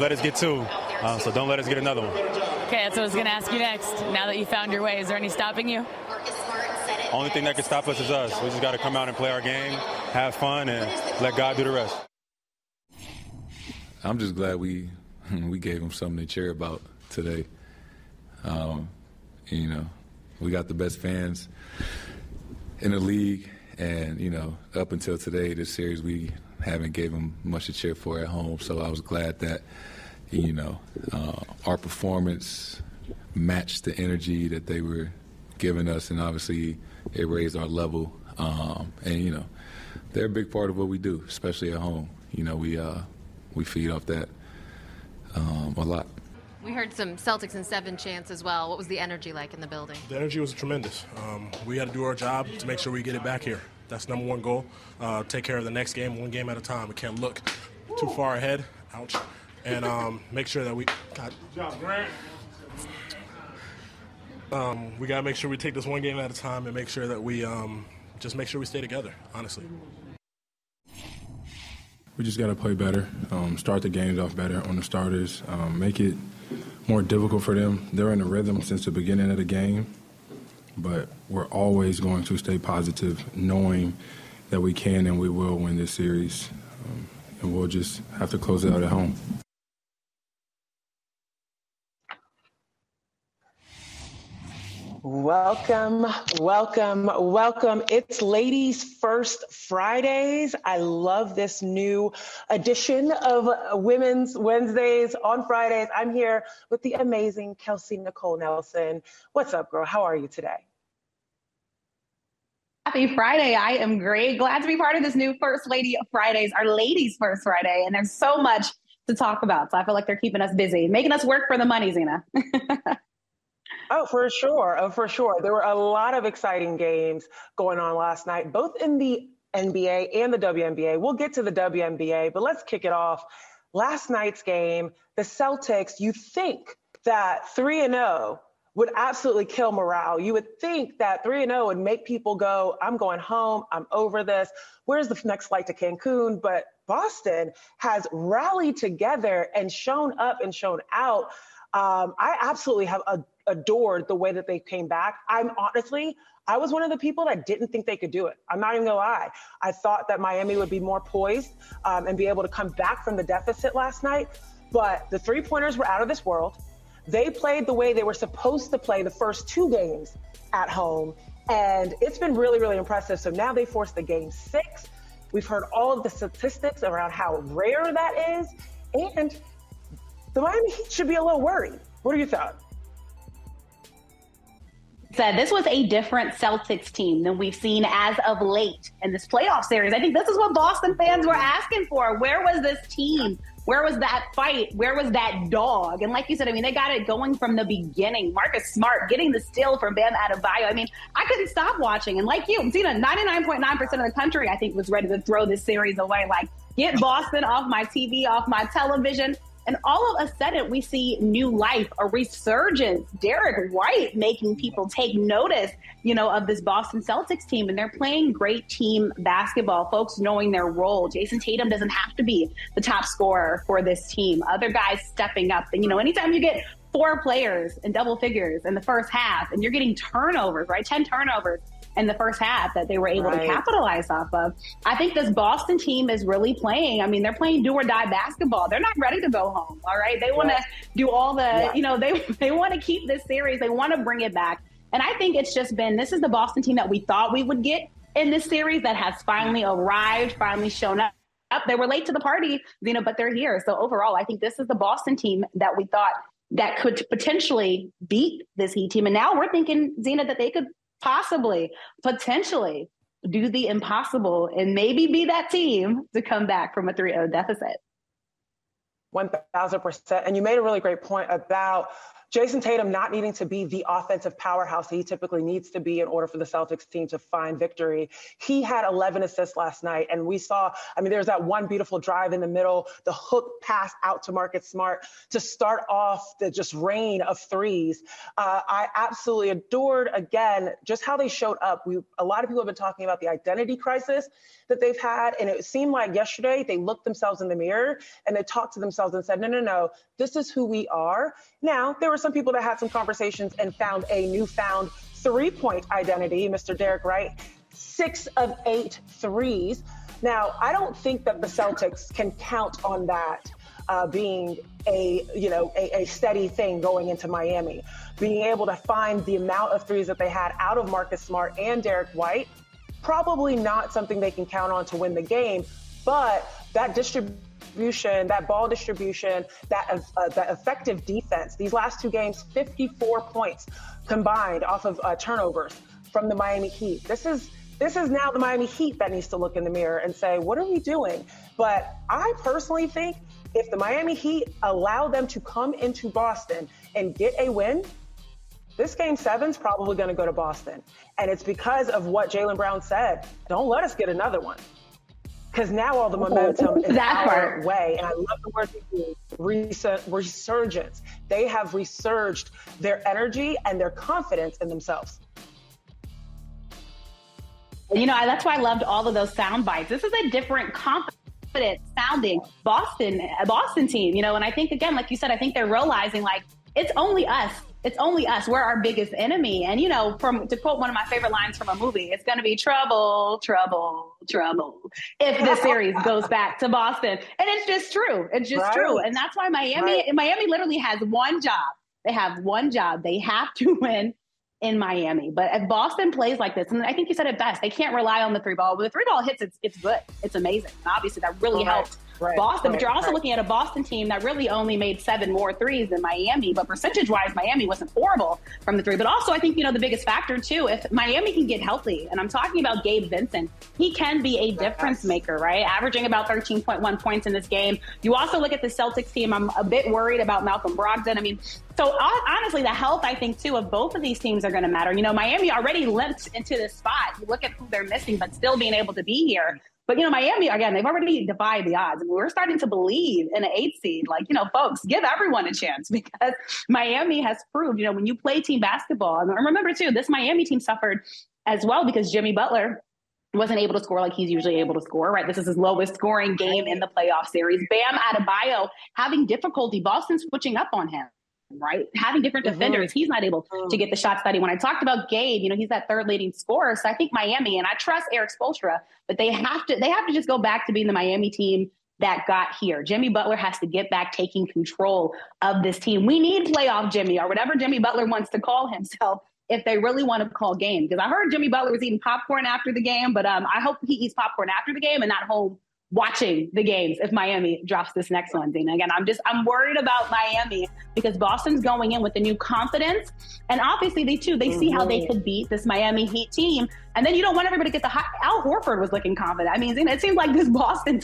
Let us get two, uh, so don't let us get another one. Okay, that's what I was going to ask you next. Now that you found your way, is there any stopping you? Only thing that can stop us is us. We just got to come out and play our game, have fun, and let God do the rest. I'm just glad we we gave them something to cheer about today. Um, you know, we got the best fans in the league, and you know, up until today, this series we haven't gave them much to cheer for at home. So I was glad that you know uh, our performance matched the energy that they were giving us, and obviously it raised our level. Um, and you know, they're a big part of what we do, especially at home. You know, we uh, we feed off that um, a lot. We heard some Celtics and seven chants as well. What was the energy like in the building? The energy was tremendous. Um, we had to do our job to make sure we get it back here. That's number one goal. Uh, take care of the next game, one game at a time. We can't look too far ahead. Ouch. And um, make sure that we. God. Um, we gotta make sure we take this one game at a time and make sure that we um, just make sure we stay together. Honestly. We just got to play better, um, start the games off better on the starters, um, make it more difficult for them. They're in a rhythm since the beginning of the game, but we're always going to stay positive, knowing that we can and we will win this series. Um, and we'll just have to close it out at home. Welcome, welcome, welcome. It's Ladies First Fridays. I love this new edition of Women's Wednesdays on Fridays. I'm here with the amazing Kelsey Nicole Nelson. What's up, girl? How are you today? Happy Friday. I am great. Glad to be part of this new First Lady Fridays, our Ladies First Friday. And there's so much to talk about. So I feel like they're keeping us busy, making us work for the money, Zena. Oh, for sure. Oh, for sure. There were a lot of exciting games going on last night, both in the NBA and the WNBA. We'll get to the WNBA, but let's kick it off. Last night's game, the Celtics, you think that 3 and 0 would absolutely kill morale. You would think that 3 and 0 would make people go, I'm going home, I'm over this. Where's the next flight to Cancun? But Boston has rallied together and shown up and shown out. Um, I absolutely have a adored the way that they came back. I'm honestly, I was one of the people that didn't think they could do it. I'm not even gonna lie. I thought that Miami would be more poised um, and be able to come back from the deficit last night. But the three pointers were out of this world. They played the way they were supposed to play the first two games at home. And it's been really, really impressive. So now they forced the game six. We've heard all of the statistics around how rare that is. And the Miami Heat should be a little worried. What are your thoughts? said this was a different Celtics team than we've seen as of late in this playoff series. I think this is what Boston fans were asking for. Where was this team? Where was that fight? Where was that dog? And like you said, I mean, they got it going from the beginning. Marcus Smart getting the steal from Bam Adebayo. I mean, I couldn't stop watching. And like you, Zena, 99.9% of the country, I think, was ready to throw this series away. Like, get Boston off my TV, off my television. And all of a sudden, we see new life, a resurgence. Derrick White making people take notice, you know, of this Boston Celtics team, and they're playing great team basketball. Folks knowing their role. Jayson Tatum doesn't have to be the top scorer for this team. Other guys stepping up, and you know, anytime you get four players in double figures in the first half, and you're getting turnovers, right? Ten turnovers in the first half that they were able right. to capitalize off of. I think this Boston team is really playing. I mean, they're playing do or die basketball. They're not ready to go home. All right. They want to do all the, yeah. you know, they, they want to keep this series. They want to bring it back. And I think it's just been, this is the Boston team that we thought we would get in this series that has finally arrived, finally shown up. Up. They were late to the party, you know, but they're here. So overall, I think this is the Boston team that we thought that could potentially beat this Heat team. And now we're thinking, Zena, that they could possibly, potentially do the impossible and maybe be that team to come back from a 3 0 deficit. 1000%. And you made a really great point about Jayson Tatum not needing to be the offensive powerhouse he typically needs to be in order for the Celtics team to find victory. He had 11 assists last night, and we saw, I mean, there's that one beautiful drive in the middle, the hook pass out to Marcus Smart to start off the just rain of threes. Uh, I absolutely adored, again, just how they showed up. We A lot of people have been talking about the identity crisis that they've had, and it seemed like yesterday they looked themselves in the mirror and they talked to themselves and said, no, no, no, this is who we are. Now, there were some people that had some conversations and found a newfound three point identity. Mr. Derek Wright, six of eight threes. Now, I don't think that the Celtics can count on that uh, being a you know a, a, steady thing going into Miami. Being able to find the amount of threes that they had out of Marcus Smart and Derrick White, probably not something they can count on to win the game. But that distribution distribution, that ball distribution, that, uh, that effective defense. These last two games, 54 points combined off of uh, turnovers from the Miami Heat. This is this is now the Miami Heat that needs to look in the mirror and say, what are we doing? But I personally think if the Miami Heat allow them to come into Boston and get a win, this game seven's probably going to go to Boston. And it's because of what Jaylen Brown said. Don't let us get another one because now all the momentum is that our part. way. And I love the word res- resurgence. They have resurged their energy and their confidence in themselves. You know, that's why I loved all of those sound bites. This is a different confident sounding Boston Boston team, you know, and I think again, like you said, I think they're realizing like it's only us it's only us. We're our biggest enemy. And you know, from to quote one of my favorite lines from a movie, it's going to be trouble, trouble, trouble if the series goes back to Boston. And it's just true. It's just right. true. And that's why Miami right. Miami literally has one job. They have one job. They have to win in Miami. But if Boston plays like this, and I think you said it best, they can't rely on the three ball. When the three ball hits, it's it's good. It's amazing. And obviously that really right. helped right, Boston. Right, but you're also right. looking at a Boston team that really only made seven more threes than Miami. But percentage wise, Miami wasn't horrible from the three. But also, I think, you know, the biggest factor too, if Miami can get healthy, and I'm talking about Gabe Vincent, he can be a difference maker, right? Averaging about 13.1 points in this game. You also look at the Celtics team. I'm a bit worried about Malcolm Brogdon. I mean, so honestly, the health, I think, too, of both of these teams are going to matter. You know, Miami already limped into this spot. You look at who they're missing, but still being able to be here. But you know, Miami again, they've already defied the odds. we're starting to believe in an eight seed. Like, you know, folks, give everyone a chance because Miami has proved, you know, when you play team basketball, and remember too, this Miami team suffered as well because Jimmy Butler wasn't able to score like he's usually able to score, right? This is his lowest scoring game in the playoff series. Bam Adebayo having difficulty. Boston switching up on him right? Having different mm-hmm. defenders, he's not able mm-hmm. to get the shots that he. When I talked about Gabe, you know, he's that third leading scorer. So I think Miami, and I trust Erik Spoelstra, but they have to they have to just go back to being the Miami team that got here. Jimmy Butler has to get back taking control of this team. We need playoff Jimmy or whatever Jimmy Butler wants to call himself if they really want to call game. Because I heard Jimmy Butler was eating popcorn after the game, but um, I hope he eats popcorn after the game and not home watching the games if Miami drops this next one, Dana. Again, I'm just I'm worried about Miami because Boston's going in with a new confidence, and obviously they too they see how they mm-hmm. could beat this Miami Heat team, and then you don't want everybody to get the hot. Al Horford was looking confident. I mean, it seems like this Boston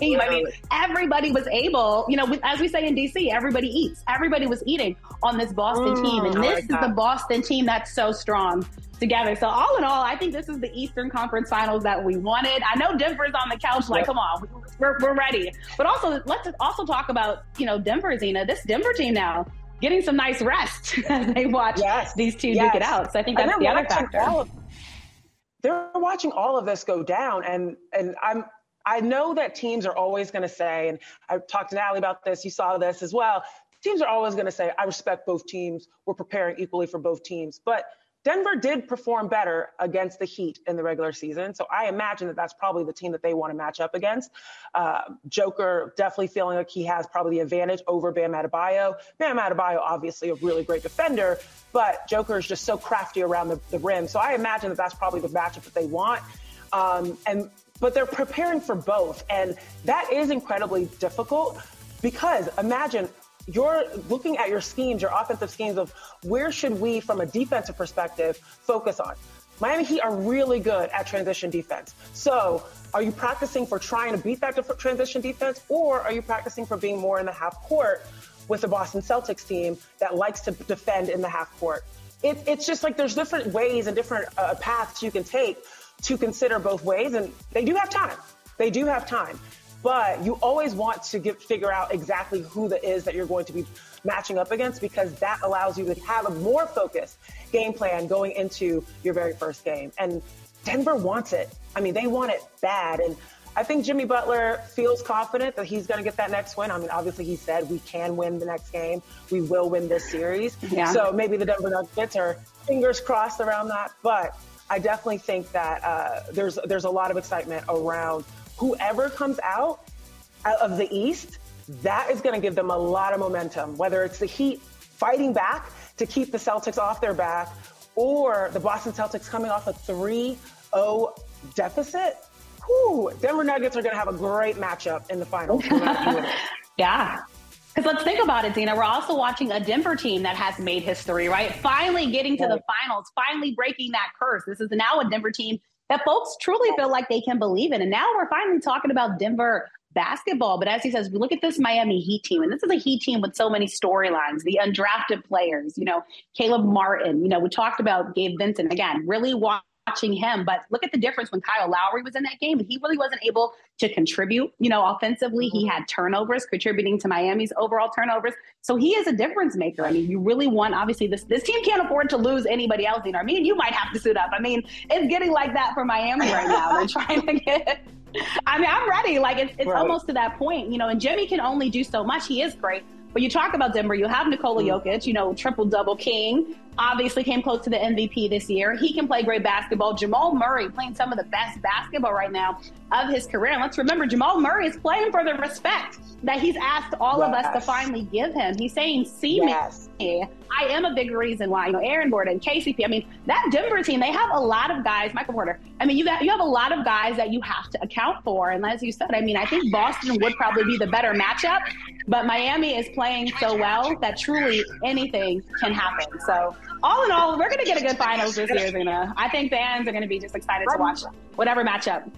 team. I mean, everybody was able, you know, as we say in DC, everybody eats. Everybody was eating on this Boston mm, team, and this is the Boston team that's so strong together. So all in all, I think this is the Eastern Conference Finals that we wanted. I know Denver's on the couch, like, come on, we're, we're ready. But also, let's also talk about you know Denver, Zena. This Denver team now getting some nice rest as they watch yes. these two yes. duke it out. So I think that's the other factor. Of, they're watching all of this go down, and and I'm I know that teams are always going to say, and I talked to Natalie about this. You saw this as well. Teams are always going to say, I respect both teams. We're preparing equally for both teams. But Denver did perform better against the Heat in the regular season. So I imagine that that's probably the team that they want to match up against. Uh, Joker definitely feeling like he has probably the advantage over Bam Adebayo. Bam Adebayo, obviously a really great defender, but Joker is just so crafty around the, the rim. So I imagine that that's probably the matchup that they want. Um, and but they're preparing for both, and that is incredibly difficult because imagine you're looking at your schemes, your offensive schemes of where should we, from a defensive perspective, focus on. Miami Heat are really good at transition defense. So, are you practicing for trying to beat that transition defense, or are you practicing for being more in the half court with the Boston Celtics team that likes to defend in the half court? It, it's just like there's different ways and different uh, paths you can take to consider both ways, and they do have time. They do have time, but you always want to get, figure out exactly who the is that you're going to be matching up against because that allows you to have a more focused game plan going into your very first game. And Denver wants it. I mean, they want it bad. And I think Jimmy Butler feels confident that he's going to get that next win. I mean, obviously, he said we can win the next game. We will win this series. Yeah. So maybe the Denver Nuggets are fingers crossed around that. But I definitely think that uh, there's there's a lot of excitement around whoever comes out of the East. That is going to give them a lot of momentum. Whether it's the Heat fighting back to keep the Celtics off their back, or the Boston Celtics coming off a 3 0 deficit, whew, Denver Nuggets are going to have a great matchup in the finals. yeah. Because let's think about it, Dina. We're also watching a Denver team that has made history, right? Finally getting to the finals, finally breaking that curse. This is now a Denver team that folks truly feel like they can believe in. And now we're finally talking about Denver basketball. But as he says, we look at this Miami Heat team, and this is a Heat team with so many storylines, the undrafted players, you know, Caleb Martin, you know, we talked about Gabe Vincent again, really watching him. But look at the difference when Kyle Lowry was in that game, and he really wasn't able to contribute. You know, offensively, he had turnovers, contributing to Miami's overall turnovers. So he is a difference maker. I mean, you really want obviously this this team can't afford to lose anybody else. You know, I mean, you might have to suit up. I mean, it's getting like that for Miami right now. They're trying to get I mean, I'm ready. Like it's, it's right. almost to that point, you know. And Jimmy can only do so much. He is great, but you talk about Denver. You have Nikola mm. Jokic, you know, triple double king. Obviously, came close to the MVP this year. He can play great basketball. Jamal Murray playing some of the best basketball right now of his career. And let's remember, Jamal Murray is playing for the respect that he's asked all yes. of us to finally give him. He's saying, "See yes. me." I am a big reason why. You know, Aaron Gordon, KCP. I mean, that Denver team, they have a lot of guys. Michael Porter. I mean, you got, you have a lot of guys that you have to account for. And as you said, I mean, I think Boston would probably be the better matchup, but Miami is playing so well that truly anything can happen. So, all in all, we're going to get a good finals this year, Zena. I think fans are going to be just excited to watch whatever matchup.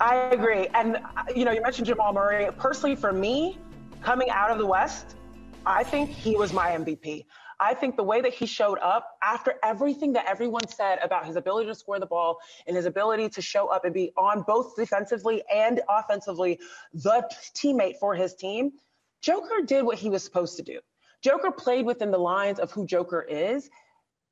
I agree. And, you know, you mentioned Jamal Murray. Personally, for me, coming out of the West, I think he was my MVP. I think the way that he showed up after everything that everyone said about his ability to score the ball and his ability to show up and be on both defensively and offensively the teammate for his team, Joker did what he was supposed to do. Joker played within the lines of who Joker is,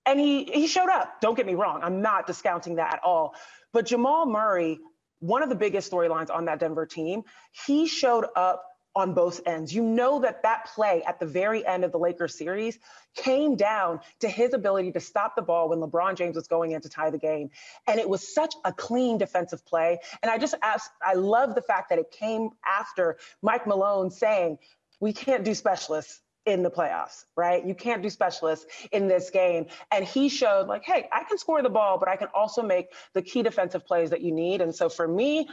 and he he showed up. Don't get me wrong, I'm not discounting that at all. But Jamal Murray one of the biggest storylines on that Denver team. He showed up on both ends. You know that that play at the very end of the Lakers series came down to his ability to stop the ball when LeBron James was going in to tie the game. And it was such a clean defensive play. And I just asked, I love the fact that it came after Mike Malone saying, we can't do specialists in the playoffs, right? You can't do specialists in this game. And he showed like, hey, I can score the ball, but I can also make the key defensive plays that you need. And so for me,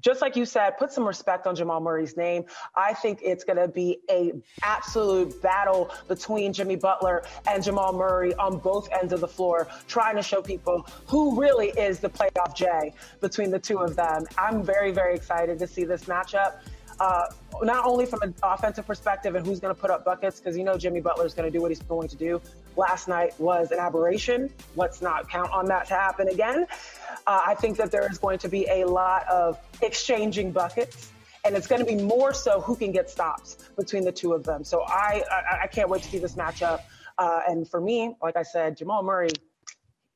just like you said, put some respect on Jamal Murray's name. I think it's going to be a absolute battle between Jimmy Butler and Jamal Murray on both ends of the floor, trying to show people who really is the playoff J between the two of them. I'm very, very excited to see this matchup uh, not only from an offensive perspective and who's going to put up buckets, because you know Jimmy Butler is going to do what he's going to do. Last night was an aberration. Let's not count on that to happen again. Uh, I think that there is going to be a lot of exchanging buckets. And it's going to be more so who can get stops between the two of them. So I, I, I can't wait to see this matchup. Uh, and for me, like I said, Jamal Murray,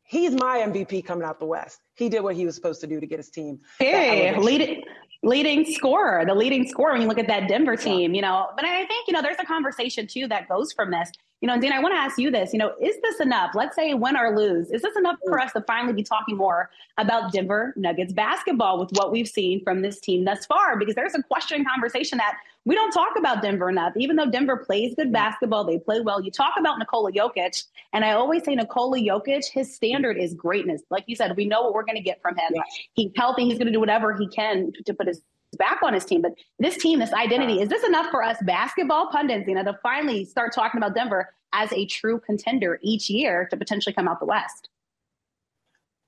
he's my MVP coming out the West. He did what he was supposed to do to get his team. Hey, lead it leading scorer, the leading scorer when you look at that Denver team, you know. But I think, you know, there's a conversation too that goes from this. You know, and Dean, I want to ask you this, you know, is this enough? Let's say win or lose. Is this enough for mm. us to finally be talking more about Denver Nuggets basketball with what we've seen from this team thus far? Because there's a question conversation that we don't talk about Denver enough. Even though Denver plays good basketball, they play well. You talk about Nikola Jokic, and I always say Nikola Jokic, his standard is greatness. Like you said, we know what we're going to get from him. Yeah. He's healthy. He's going to do whatever he can to put his back on his team. But this team, this identity, is this enough for us basketball pundits, you know, to finally start talking about Denver as a true contender each year to potentially come out the West?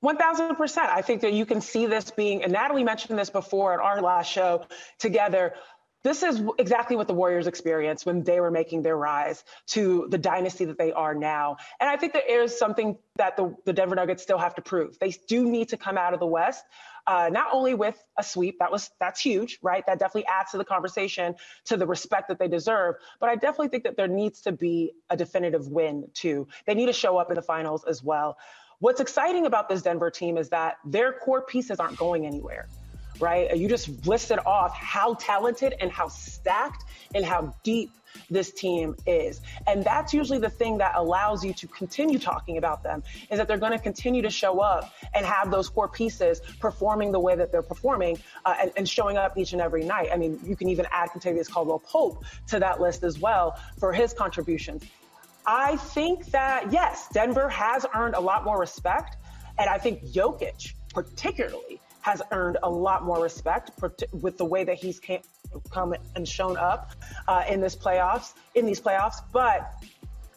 1000%. I think that you can see this being, and Natalie mentioned this before at our last show together. This is exactly what the Warriors experienced when they were making their rise to the dynasty that they are now. And I think there is something that the, the Denver Nuggets still have to prove. They do need to come out of the West, uh, not only with a sweep, that was that's huge, right? That definitely adds to the conversation, to the respect that they deserve. But I definitely think that there needs to be a definitive win too. They need to show up in the finals as well. What's exciting about this Denver team is that their core pieces aren't going anywhere, right? You just listed off how talented and how stacked and how deep this team is. And that's usually the thing that allows you to continue talking about them is that they're going to continue to show up and have those core pieces performing the way that they're performing uh, and, and, showing up each and every night. I mean, you can even add Kentavious Caldwell Pope to that list as well for his contributions. I think that, yes, Denver has earned a lot more respect. And I think Jokic, particularly, has earned a lot more respect with the way that he's come and shown up uh, in this playoffs, in these playoffs. But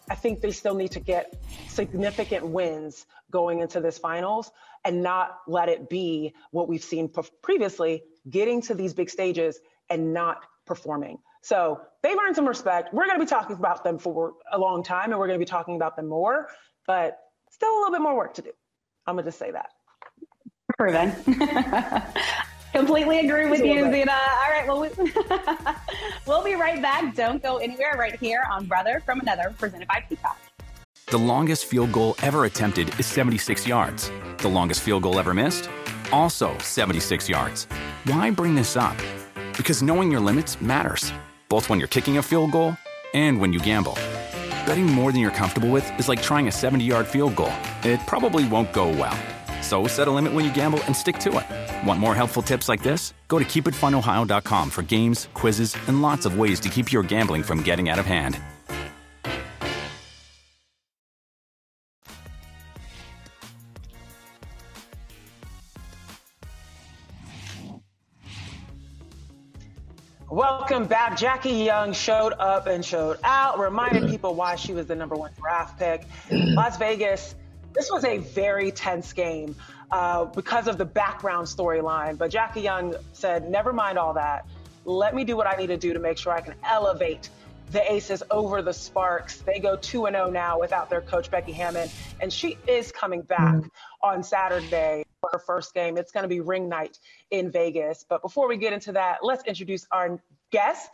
I think they still need to get significant wins going into this finals and not let it be what we've seen previously, getting to these big stages and not performing. So they've earned some respect. We're going to be talking about them for a long time and we're going to be talking about them more, but still a little bit more work to do. I'm going to just say that. Proven. Completely agree with you, Zena. All right, well, we, we'll be right back. Don't go anywhere right here on Brother from Another, presented by Peacock. The longest field goal ever attempted is 76 yards. The longest field goal ever missed? Also 76 yards. Why bring this up? Because knowing your limits matters both when you're kicking a field goal and when you gamble. Betting more than you're comfortable with is like trying a 70 yard field goal. It probably won't go well. So set a limit when you gamble and stick to it. Want more helpful tips like this? Go to keepitfunohio.com for games, quizzes, and lots of ways to keep your gambling from getting out of hand. Welcome back. Jackie Young showed up and showed out, reminded people why she was the number one draft pick. Las Vegas, this was a very tense game uh, because of the background storyline. But Jackie Young said, never mind all that. Let me do what I need to do to make sure I can elevate the Aces over the Sparks. They go 2 0 now without their coach, Becky Hammon, and she is coming back mm-hmm. on Saturday for her first game. It's going to be ring night in Vegas. But before we get into that, let's introduce our guest,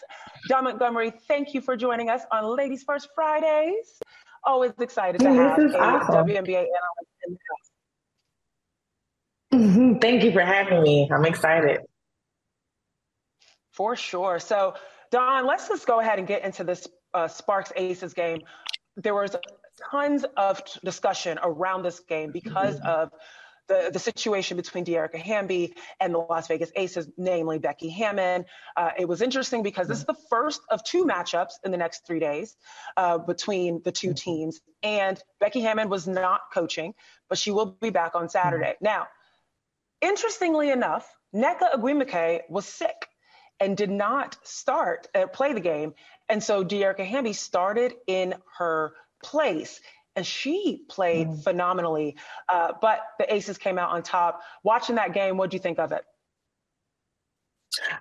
Dawn Montgomery. Thank you for joining us on Ladies First Fridays. Always excited to have a awesome. WNBA analyst in the house. Mm-hmm. Thank you for having me. I'm excited. For sure. So, Dawn, let's just go ahead and get into this uh, Sparks Aces game. There was tons of discussion around this game because mm-hmm. of the, the situation between Dearica Hamby and the Las Vegas Aces, namely Becky Hammon. Uh, it was interesting because this is the first of two matchups in the next three days uh, between the two teams. And Becky Hammon was not coaching, but she will be back on Saturday. Mm-hmm. Now, interestingly enough, Nneka Ogwumike was sick and did not start uh, play the game. And so Dearica Hamby started in her place. And she played mm. phenomenally. Uh, but the Aces came out on top. Watching that game, what do you think of it?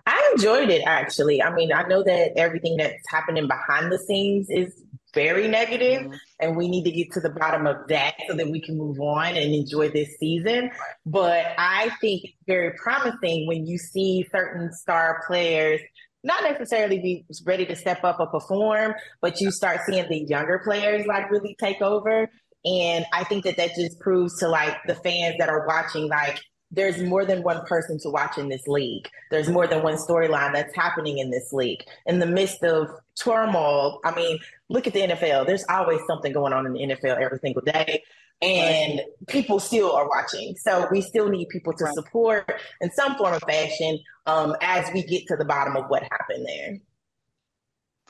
I enjoyed it actually. I mean, I know that everything that's happening behind the scenes is very negative, mm-hmm. and we need to get to the bottom of that so that we can move on and enjoy this season. But I think it's very promising when you see certain star players not necessarily be ready to step up or perform, but you start seeing the younger players like really take over. And I think that that just proves to like the fans that are watching, like there's more than one person to watch in this league. There's more than one storyline that's happening in this league. In the midst of turmoil, I mean, look at the NFL. There's always something going on in the NFL every single day. And people still are watching. So we still need people to support in some form of fashion um, as we get to the bottom of what happened there.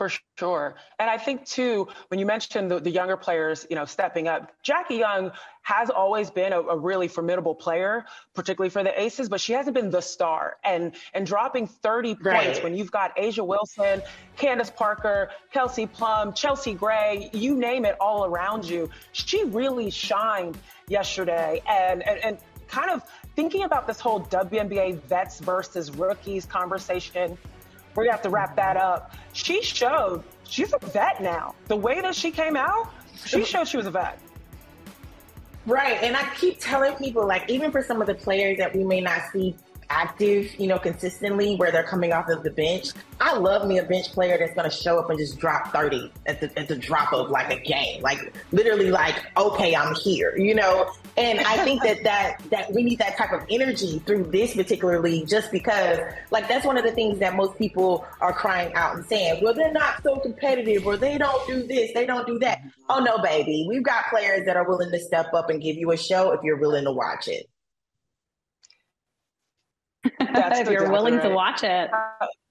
For sure. And I think too, when you mentioned the, the, younger players, you know, stepping up, Jackie Young has always been a, a, really formidable player, particularly for the Aces, but she hasn't been the star. And and dropping 30 right. points when you've got A'ja Wilson, Candace Parker, Kelsey Plum, Chelsea Gray, you name it all around you. She really shined yesterday. And and, and kind of thinking about this whole WNBA vets versus rookies conversation. We're gonna have to wrap that up. She showed she's a vet now. The way that she came out, she showed she was a vet. Right. And I keep telling people, like, even for some of the players that we may not see active, you know, consistently where they're coming off of the bench. I love me a bench player that's going to show up and just drop 30 at the, at the drop of like a game. Like literally like, okay, I'm here, you know? And I think that, that, that we need that type of energy through this particular league just because like that's one of the things that most people are crying out and saying, well, they're not so competitive or they don't do this, they don't do that. Oh no, baby. We've got players that are willing to step up and give you a show if you're willing to watch it. if you're willing right. to watch it.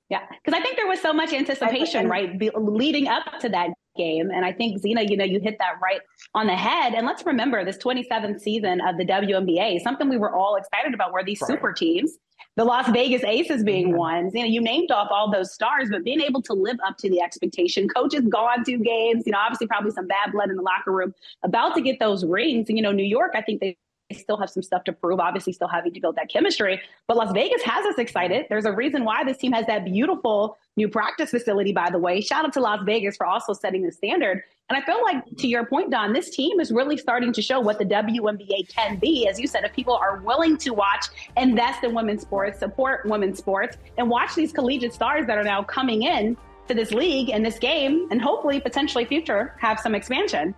Yeah, because I think there was so much anticipation, right, be, leading up to that game. And I think, Zena, you know, you hit that right on the head. And let's remember this 27th season of the WNBA, something we were all excited about were these right. super teams. The Las Vegas Aces being mm-hmm. one. You know, you named off all those stars, but being able to live up to the expectation. Coaches gone two games, you know, obviously probably some bad blood in the locker room, about to get those rings. And, you know, New York, I think they still have some stuff to prove, obviously, still having to build that chemistry. But Las Vegas has us excited. There's a reason why this team has that beautiful new practice facility, by the way. Shout out to Las Vegas for also setting the standard. And I feel like, to your point, Dawn, this team is really starting to show what the WNBA can be. As you said, if people are willing to watch, invest in women's sports, support women's sports, and watch these collegiate stars that are now coming in to this league and this game, and hopefully, potentially, future have some expansion.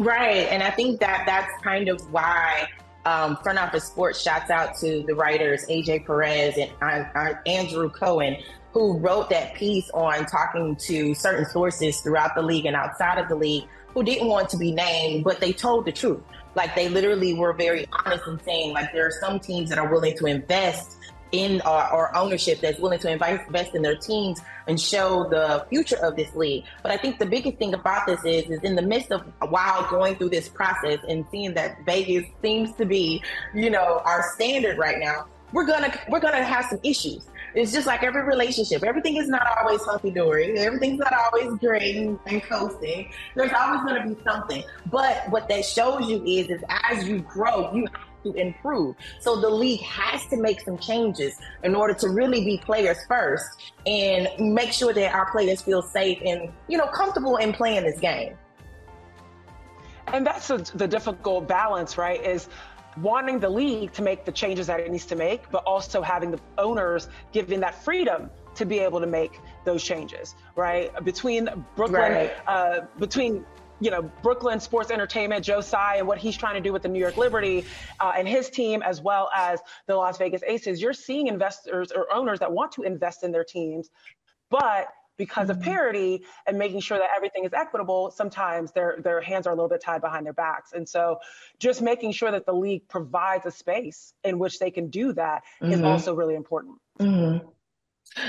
Right. And I think that that's kind of why um, Front Office Sports shouts out to the writers, AJ Perez and uh, Andrew Cohen, who wrote that piece on talking to certain sources throughout the league and outside of the league who didn't want to be named, but they told the truth. Like they literally were very honest in saying, like, there are some teams that are willing to invest in our, or ownership that's willing to invest in their teams and show the future of this league. But I think the biggest thing about this is, is in the midst of while going through this process and seeing that Vegas seems to be, you know, our standard right now, we're gonna we're gonna have some issues. It's just like every relationship. Everything is not always hunky dory. Everything's not always great and, and coasting. There's always to be something. But what that shows you is, is as you grow, you to improve. So the league has to make some changes in order to really be players first and make sure that our players feel safe and, you know, comfortable in playing this game. And that's a, the difficult balance, right? Is wanting the league to make the changes that it needs to make, but also having the owners giving that freedom to be able to make those changes, right? Between Brooklyn, right. uh, between you know, Brooklyn Sports Entertainment, Joe Tsai, and what he's trying to do with the New York Liberty uh, and his team, as well as the Las Vegas Aces, you're seeing investors or owners that want to invest in their teams, but because mm-hmm. of parity and making sure that everything is equitable, sometimes their their hands are a little bit tied behind their backs. And so, just making sure that the league provides a space in which they can do that mm-hmm. is also really important. Mm-hmm.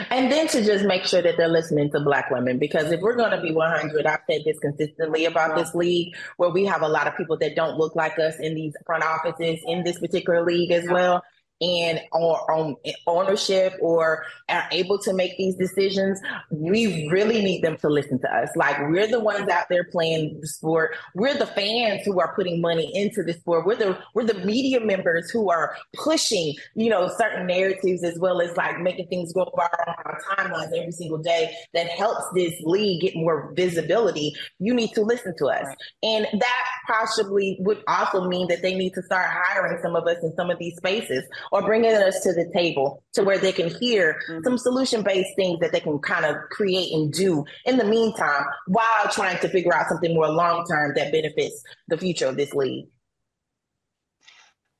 And then to just make sure that they're listening to Black women, because if we're going to be 100, I've said this consistently about this league, where we have a lot of people that don't look like us in these front offices in this particular league as well and or um, on ownership or are able to make these decisions, we really need them to listen to us. Like we're the ones out there playing the sport. We're the fans who are putting money into the sport. We're the we're the media members who are pushing, you know, certain narratives as well as like making things go viral on our timelines every single day that helps this league get more visibility. You need to listen to us. Right. And that possibly would also mean that they need to start hiring some of us in some of these spaces or bringing us to the table to where they can hear mm-hmm. some solution based things that they can kind of create and do in the meantime while trying to figure out something more long term that benefits the future of this league.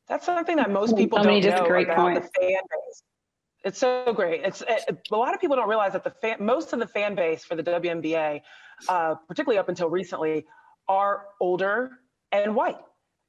That's something that most people don't know about point. the fan base. It's so great. It's it, a lot of people don't realize that the fan, most of the fan base for the WNBA, uh, particularly up until recently, are older and white.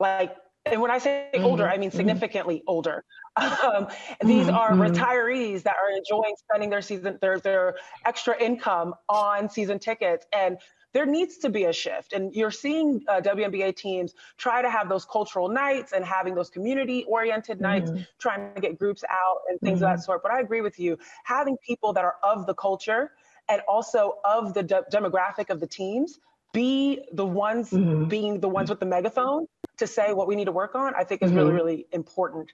Like and when I say mm-hmm. older, I mean mm-hmm. significantly mm-hmm. older. Um, these mm-hmm. are retirees that are enjoying spending their season, their their extra income on season tickets, and there needs to be a shift. And you're seeing uh, WNBA teams try to have those cultural nights and having those community-oriented nights, mm-hmm. trying to get groups out and things of that mm-hmm. sort. But I agree with you, having people that are of the culture and also of the de- demographic of the teams be the ones being the ones with the megaphone to say what we need to work on, I think is mm-hmm. really, really important.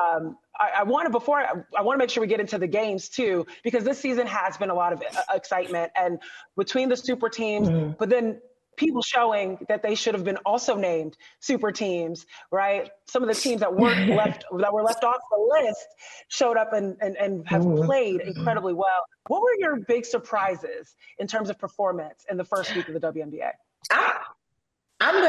Um, I, I want to before I, I want to make sure we get into the games too, because this season has been a lot of uh, excitement and between the super teams, mm-hmm. but then people showing that they should have been also named super teams, right? Some of the teams that weren't left that were left off the list showed up and and, and have mm-hmm. played incredibly well. What were your big surprises in terms of performance in the first week of the WNBA?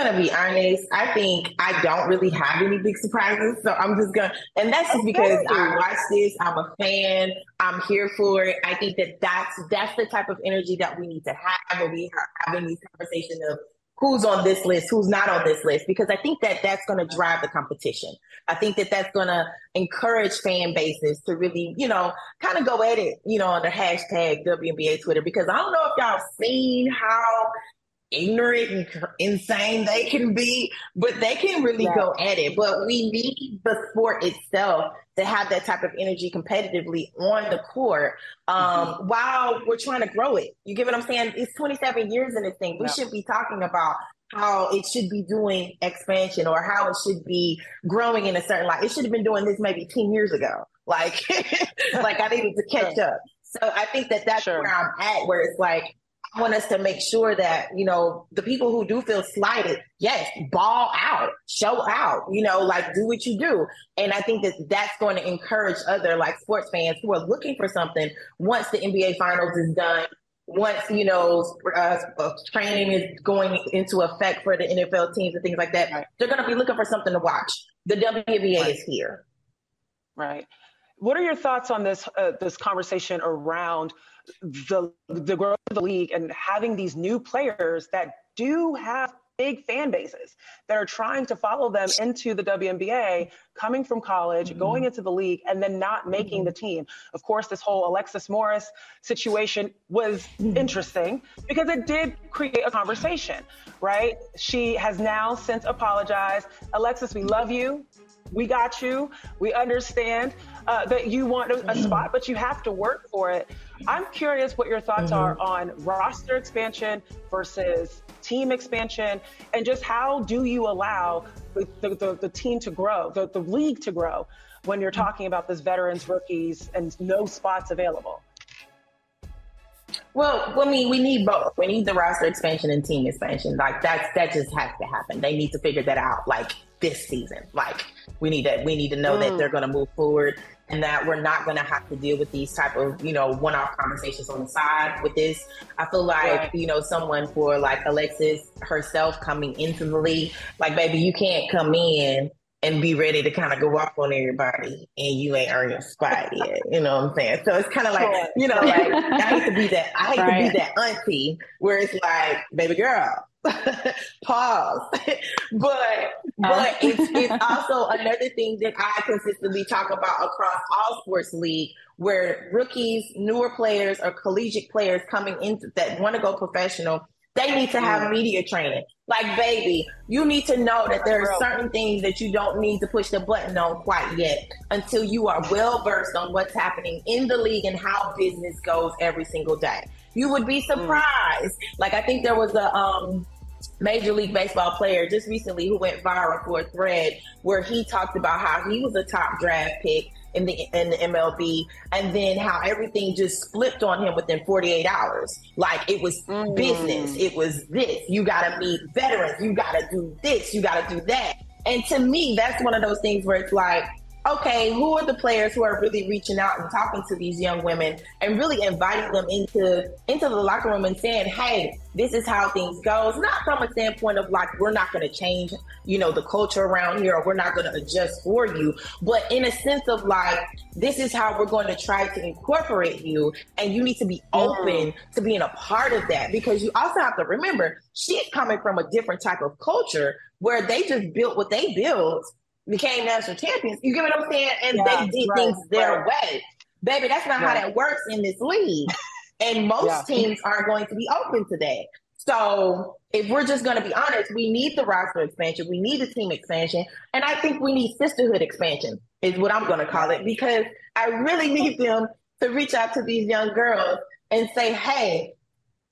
Gonna be honest. I think I don't really have any big surprises, so I'm just gonna, and that's just because I watch this. I'm a fan. I'm here for it. I think that that's that's the type of energy that we need to have when we are having these conversations of who's on this list, who's not on this list, because I think that that's going to drive the competition. I think that that's going to encourage fan bases to really, you know, kind of go at it, you know, on the hashtag WNBA Twitter, because I don't know if y'all seen how ignorant and insane they can be, but they can really yeah. go at it. But we need the sport itself to have that type of energy competitively on the court um, mm-hmm. while we're trying to grow it. You get what I'm saying? It's 27 years in this thing. We yeah. should be talking about how it should be doing expansion or how it should be growing in a certain light. It should have been doing this maybe 10 years ago. Like, like I needed to catch up. So I think that that's sure. where I'm at, where it's like I want us to make sure that, you know, the people who do feel slighted, yes, ball out, show out, you know, like do what you do. And I think that that's going to encourage other like sports fans who are looking for something once the NBA finals is done, once, you know, uh, training is going into effect for the NFL teams and things like that, right. they're going to be looking for something to watch. The WNBA right. is here. Right. What are your thoughts on this uh, this conversation around the the growth of the league and having these new players that do have big fan bases that are trying to follow them into the WNBA, coming from college, mm-hmm. going into the league, and then not making mm-hmm. the team. Of course, this whole Alexis Morris situation was mm-hmm. interesting because it did create a conversation, right? She has now since apologized. Alexis, we love you. We got you. We understand uh, that you want a, a, mm-hmm. spot, but you have to work for it. I'm curious what your thoughts mm-hmm. are on roster expansion versus team expansion, and just how do you allow the, the, the, the team to grow, the, the league to grow, when you're talking about this veterans, rookies, and no spots available? Well, I mean, we need both. We need the roster expansion and team expansion. Like that's that just has to happen. They need to figure that out. Like this season. Like we need that. We need to know mm. that they're going to move forward and that we're not going to have to deal with these type of you know one-off conversations on the side with this i feel like right. you know someone for like alexis herself coming into the league like baby you can't come in and be ready to kind of go off on everybody and you ain't earned your spot yet. You know what I'm saying? So it's kind of like, you know, like I hate to be that I hate right. to be that auntie where it's like, baby girl, pause. but uh-huh. but it's, it's also another thing that I consistently talk about across all sports league where rookies, newer players, or collegiate players coming in that want to go professional they need to have mm. media training. Like, baby, you need to know that there are certain things that you don't need to push the button on quite yet until you are well versed on what's happening in the league and how business goes every single day. You would be mm. surprised. Like, I think there was a um, Major League Baseball player just recently who went viral for a thread where he talked about how he was a top draft pick in the in the MLB, and then how everything just flipped on him within 48 hours. Like it was mm. business. It was this. You got to meet veterans. You got to do this. You got to do that. And to me, that's one of those things where it's like, okay, who are the players who are really reaching out and talking to these young women and really inviting them into into the locker room and saying, hey, this is how things goes. Not from a standpoint of like we're not going to change, you know, the culture around here, or we're not going to adjust for you, but in a sense of like this is how we're going to try to incorporate you, and you need to be open to being a part of that because you also have to remember she's coming from a different type of culture where they just built what they built became national champions. You get what I'm saying? And yeah, they did right, things their right. way. Baby, that's not right. how that works in this league. And most yeah. teams aren't going to be open to that. So if we're just going to be honest, we need the roster expansion, we need the team expansion, and I think we need sisterhood expansion is what I'm going to call it because I really need them to reach out to these young girls and say, "Hey,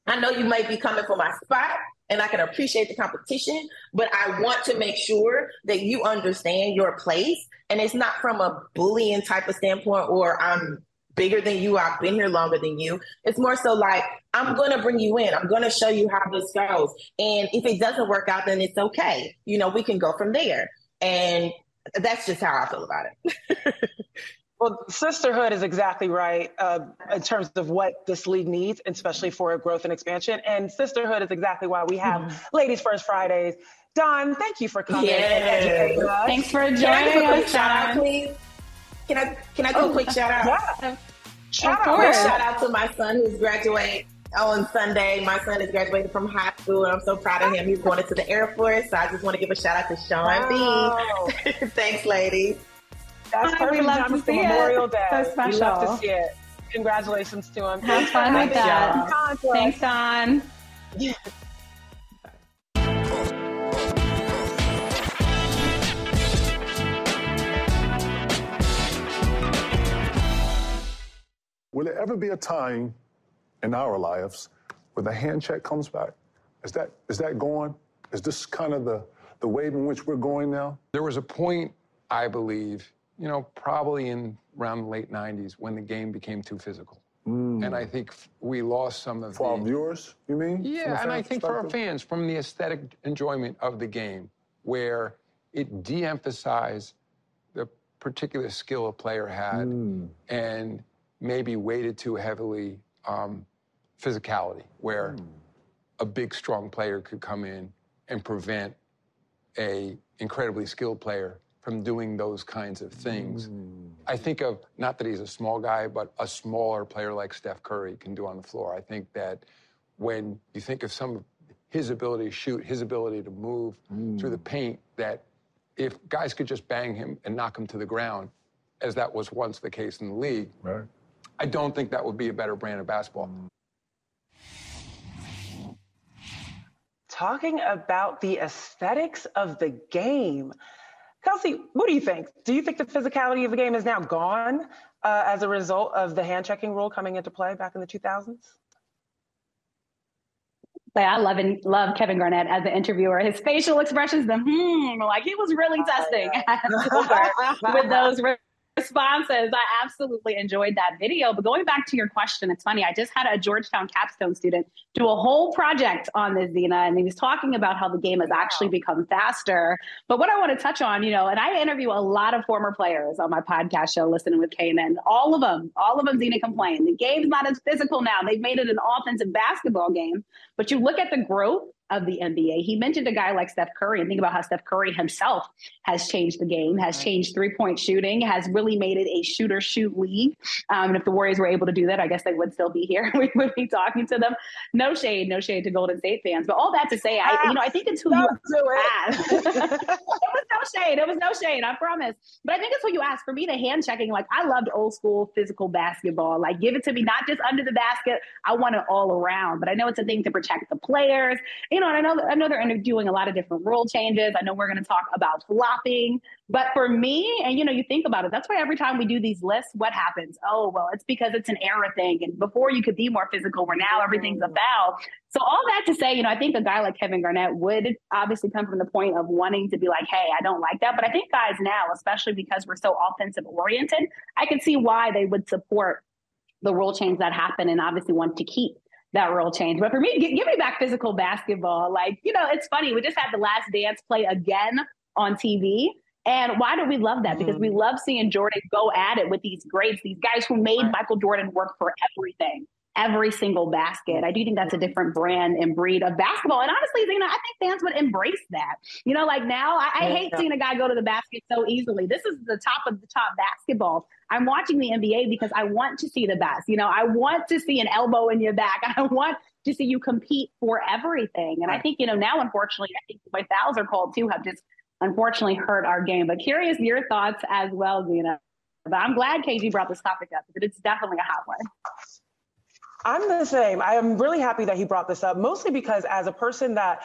I know you might be coming for my spot, and I can appreciate the competition, but I want to make sure that you understand your place. And it's not from a bullying type of standpoint or I'm bigger than you, I've been here longer than you. It's more so like, I'm going to bring you in. I'm going to show you how this goes. And if it doesn't work out, then it's okay. You know, we can go from there. And that's just how I feel about it. Well, sisterhood is exactly right uh, in terms of what this league needs, especially for growth and expansion. And sisterhood is exactly why we have mm-hmm. Ladies First Fridays. Dawn, thank you for coming. Yeah. Thanks for joining can us, shout out, please. Can I can I do oh, a quick shout out? Yeah. Shout out. shout out to my son who's graduating on Sunday. My son is graduating from high school, and I'm so proud of him. He's going into the Air Force. So I just want to give a shout out to Sean wow. B. Thanks, ladies. That's perfect we love time to see Memorial it. Day. So special. We love to see it. Congratulations to him. Have fun with that. Thanks, Dawn. Will there ever be a time in our lives where the hand check comes back? Is that is that going? Is this kind of the the wave in which we're going now? There was a point, I believe, you know, probably in around the late 90s when the game became too physical. Mm. And I think we lost some of for the... our viewers, you mean? Yeah, and I think for our fans, from the aesthetic enjoyment of the game, where it de-emphasized the particular skill a player had mm. and maybe weighted too heavily um, physicality, where mm. a big, strong player could come in and prevent a incredibly skilled player from doing those kinds of things. Mm. I think of not that he's a small guy, but a smaller player like Steph Curry can do on the floor. I think that when you think of some of his ability to shoot, his ability to move mm. through the paint, that if guys could just bang him and knock him to the ground, as that was once the case in the league, right. I don't think that would be a better brand of basketball. Talking about the aesthetics of the game. Kelsey, what do you think? Do you think the physicality of the game is now gone uh, as a result of the hand checking rule coming into play back in the 2000s? Like I love and love Kevin Garnett as an interviewer. His facial expressions, the hmm, like he was really testing with those responses. I absolutely enjoyed that video. But going back to your question, it's funny. I just had a Georgetown capstone student do a whole project on this, Zena, and he was talking about how the game has actually become faster. But what I want to touch on, you know, and I interview a lot of former players on my podcast show, Listening with Kanan. All of them, all of them, Zena, complain. The game's not as physical now. They've made it an offensive basketball game. But you look at the growth of the NBA. He mentioned a guy like Steph Curry and think about how Steph Curry himself has changed the game, has changed three point shooting, has really made it a shooter shoot league. Um, and if the Warriors were able to do that, I guess they would still be here. we would be talking to them. No shade, no shade to Golden State fans, but all that to say, I you know I think it's who Don't you ask. it. was no shade. It was no shade. I promise. But I think it's who you ask. For me, the hand checking, like I loved old school physical basketball. Like give it to me, not just under the basket. I want it all around. But I know it's a thing to protect the players. You know, and I know I know they're doing a lot of different rule changes. I know we're going to talk about flopping. But for me, and you know, you think about it, that's why every time we do these lists, what happens? Oh, well, it's because it's an era thing. And before you could be more physical, where now everything's a mm. foul. So all that to say, you know, I think a guy like Kevin Garnett would obviously come from the point of wanting to be like, hey, I don't like that. But I think guys now, especially because we're so offensive oriented, I can see why they would support the rule change that happened and obviously want to keep that rule change. But for me, give, give me back physical basketball. Like, you know, it's funny. We just had the last dance play again on TV. And why do we love that? Because we mm. love seeing Jordan go at it with these greats, these guys who made Michael Jordan work for everything every single basket. I do think that's a different brand and breed of basketball. And honestly, know, I think fans would embrace that. You know, like now, I, I hate seeing a guy go to the basket so easily. This is the top of the top basketball. I'm watching the NBA because I want to see the best. You know, I want to see an elbow in your back. I want to see you compete for everything. And I think, you know, now, unfortunately, I think the way fouls are called too have just unfortunately hurt our game. But curious your thoughts as well, Zena. But I'm glad KG brought this topic up because it's definitely a hot one. I'm the same. I am really happy that he brought this up, mostly because as a person that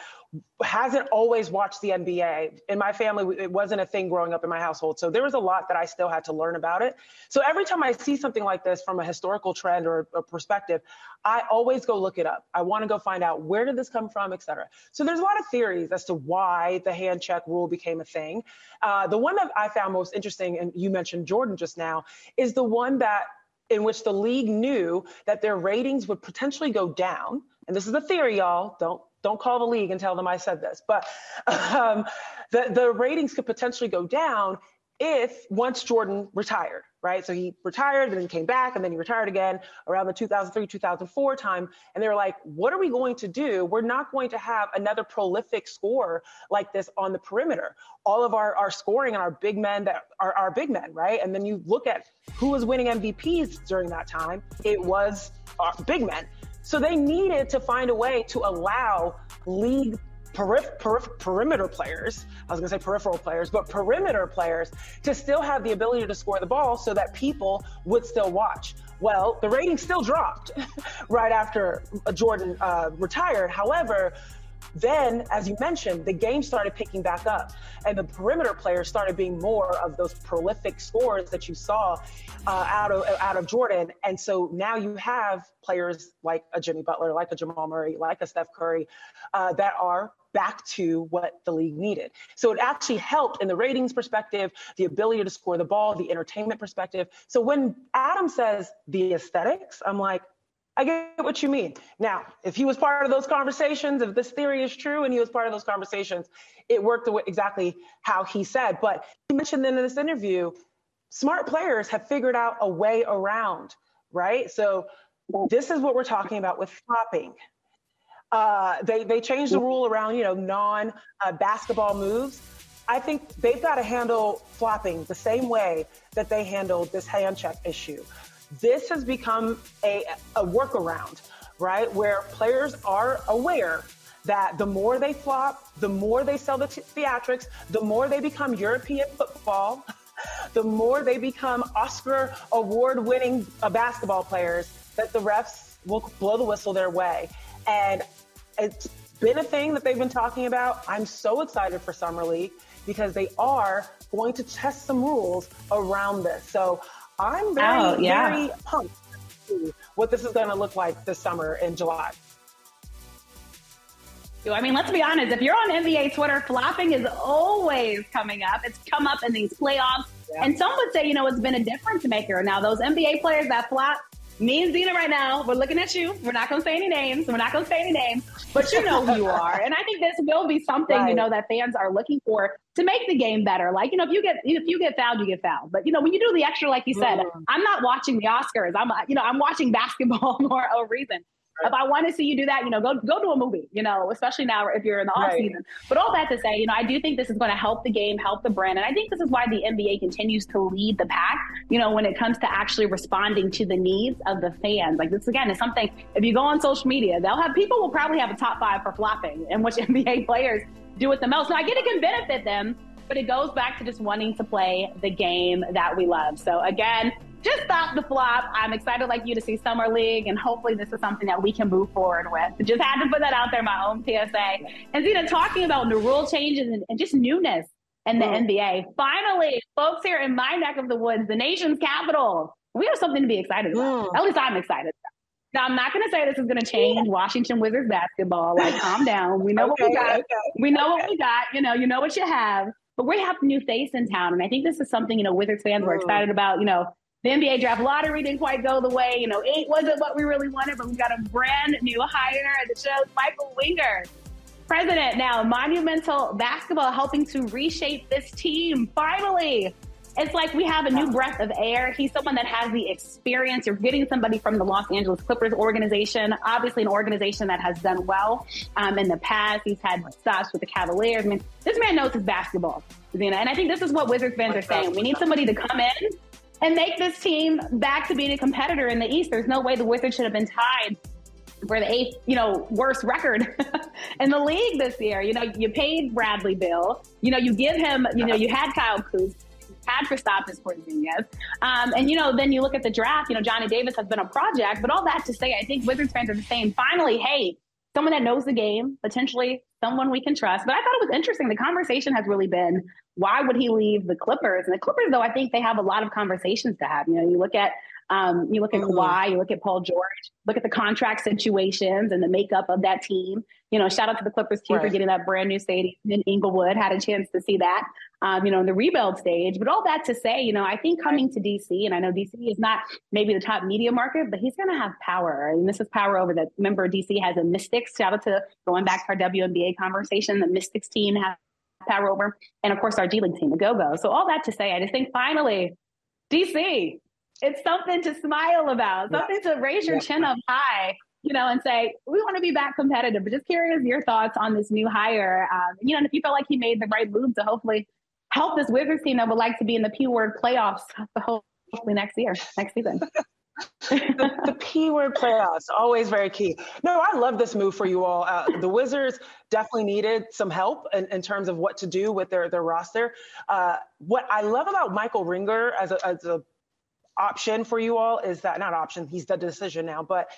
hasn't always watched the NBA. In my family, it wasn't a thing growing up in my household. So there was a lot that I still had to learn about it. So every time I see something like this from a historical trend or a perspective, I always go look it up. I want to go find out where did this come from, et cetera. So there's a lot of theories as to why the hand check rule became a thing. Uh, the one that I found most interesting, and you mentioned Jordan just now, is the one that in which the league knew that their ratings would potentially go down. And this is a theory, y'all. Don't don't call the league and tell them I said this. But um, the, the ratings could potentially go down if once Jordan retired, right? So he retired, and then he came back, and then he retired again around the 2003, 2004 time. And they were like, what are we going to do? We're not going to have another prolific score like this on the perimeter. All of our, our scoring and our big men that are our big men, right? And then you look at who was winning MVPs during that time, it was our big men. So they needed to find a way to allow league perimeter players, I was going to say peripheral players, but perimeter players to still have the ability to score the ball so that people would still watch. Well, the ratings still dropped right after Jordan uh, retired. However, then, as you mentioned, the game started picking back up, and the perimeter players started being more of those prolific scores that you saw uh, out of out of Jordan. And so now you have players like a Jimmy Butler, like a Jamal Murray, like a Steph Curry, uh, that are back to what the league needed. So it actually helped in the ratings perspective, the ability to score the ball, the entertainment perspective. So when Adam says the aesthetics, I'm like, I get what you mean. Now, if he was part of those conversations, if this theory is true and he was part of those conversations, it worked exactly how he said. But he mentioned in this interview, smart players have figured out a way around, right? So this is what we're talking about with flopping. Uh, they they changed the rule around you know non uh, basketball moves. I think they've got to handle flopping the same way that they handled this hand check issue. This has become a, a workaround, right? Where players are aware that the more they flop, the more they sell the t- theatrics, the more they become European football, the more they become Oscar award winning uh, basketball players, that the refs will blow the whistle their way. And it's been a thing that they've been talking about. I'm so excited for Summer League because they are going to test some rules around this. So I'm oh, very, oh, yeah. very pumped to see what this is going to look like this summer in July. I mean, let's be honest. If you're on NBA Twitter, flopping is always coming up. It's come up in these playoffs. Yeah. And some would say, you know, it's been a difference maker. Now, those NBA players that flop, me and Zena right now, we're looking at you. We're not going to say any names. We're not going to say any names, but you know who you are. And I think this will be something, right. you know, that fans are looking for to make the game better. Like, you know, if you get, if you get fouled, you get fouled. But, you know, when you do the extra, like you said, mm. I'm not watching the Oscars. I'm, you know, I'm watching basketball for a reason. If I want to see you do that, you know, go go to a movie, you know, especially now if you're in the off right. season. But all that to say, you know, I do think this is going to help the game, help the brand. And I think this is why the NBA continues to lead the pack, you know, when it comes to actually responding to the needs of the fans. Like this again is something if you go on social media, they'll have people will probably have a top five for flopping and which NBA players do it the most. Now I get it can benefit them, but it goes back to just wanting to play the game that we love. So again, just stop the flop. I'm excited like you to see Summer League, and hopefully this is something that we can move forward with. Just had to put that out there, my own PSA. And Zena, talking about the rule changes and, and just newness in the mm. NBA. Finally, folks here in my neck of the woods, the nation's capital, we have something to be excited about. Mm. At least I'm excited. Now, I'm not going to say this is going to change Washington Wizards basketball. Like, calm down. We know okay, what we got. Okay, we know okay. what we got. You know, you know what you have. But we have a new face in town, and I think this is something you know Wizards fans mm. were excited about. You know, the NBA draft lottery didn't quite go the way, you know, eight wasn't what we really wanted, but we got a brand new hire that shows Michael Winger, president now, monumental basketball, helping to reshape this team. Finally, it's like we have a new breath of air. He's someone that has the experience. You're getting somebody from the Los Angeles Clippers organization, obviously an organization that has done well um, in the past. He's had stops with the Cavaliers. I mean, this man knows his basketball, Zena. And I think this is what Wizards fans are saying. We need somebody to come in and make this team back to being a competitor in the East. There's no way the Wizards should have been tied for the eighth, you know, worst record in the league this year. You know, you paid Bradley Beal. You know, you give him, you know, you had Kyle Kuz. had Kristaps Porzingis. Um, and, you know, then you look at the draft, you know, Johnny Davis has been a project, but all that to say, I think Wizards fans are saying, finally, hey, someone that knows the game, potentially someone we can trust. But I thought it was interesting. The conversation has really been why would he leave the Clippers? And the Clippers, though, I think they have a lot of conversations to have. You know, you look at um, you look at mm-hmm. Kawhi, you look at Paul George, look at the contract situations and the makeup of that team. You know, shout out to the Clippers team right. for getting that brand new stadium in Inglewood. Had a chance to see that, um, you know, in the rebuild stage. But all that to say, you know, I think coming to DC, and I know DC is not maybe the top media market, but he's going to have power. And this is power over the. Remember, DC has a Mystics. Shout out to going back to our WNBA conversation. The Mystics team has power over, and of course our G League team, the Go Go. So all that to say, I just think finally, DC, it's something to smile about, something to raise your chin up high, you know, and say, we want to be back competitive. But just curious your thoughts on this new hire. Um, you know, and if you feel like he made the right move to hopefully help this Wizards team that would like to be in the P word playoffs hopefully next year, next season. the, the, P word playoffs, always very key. No, I love this move for you all. Uh, the Wizards definitely needed some help in, in, terms of what to do with their, their roster. Uh, what I love about Michael Winger as a, as a option for you all is that not option, he's the decision now, but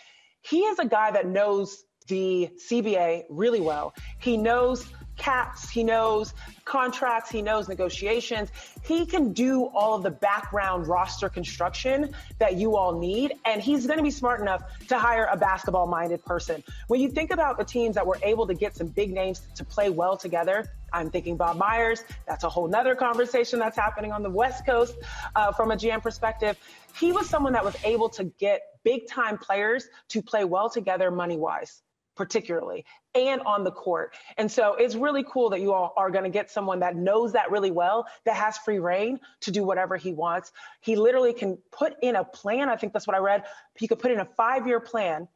he is a guy that knows the CBA really well. He knows caps, he knows contracts, he knows negotiations. He can do all of the background roster construction that you all need. And he's going to be smart enough to hire a basketball minded person. When you think about the teams that were able to get some big names to play well together, I'm thinking Bob Myers. That's a whole nother conversation that's happening on the West Coast uh, from a GM perspective. He was someone that was able to get big time players to play well together money wise particularly and on the court. And so it's really cool that you all are going to get someone that knows that really well, that has free reign to do whatever he wants. He literally can put in a plan. I think that's what I read. He could put in a five year plan.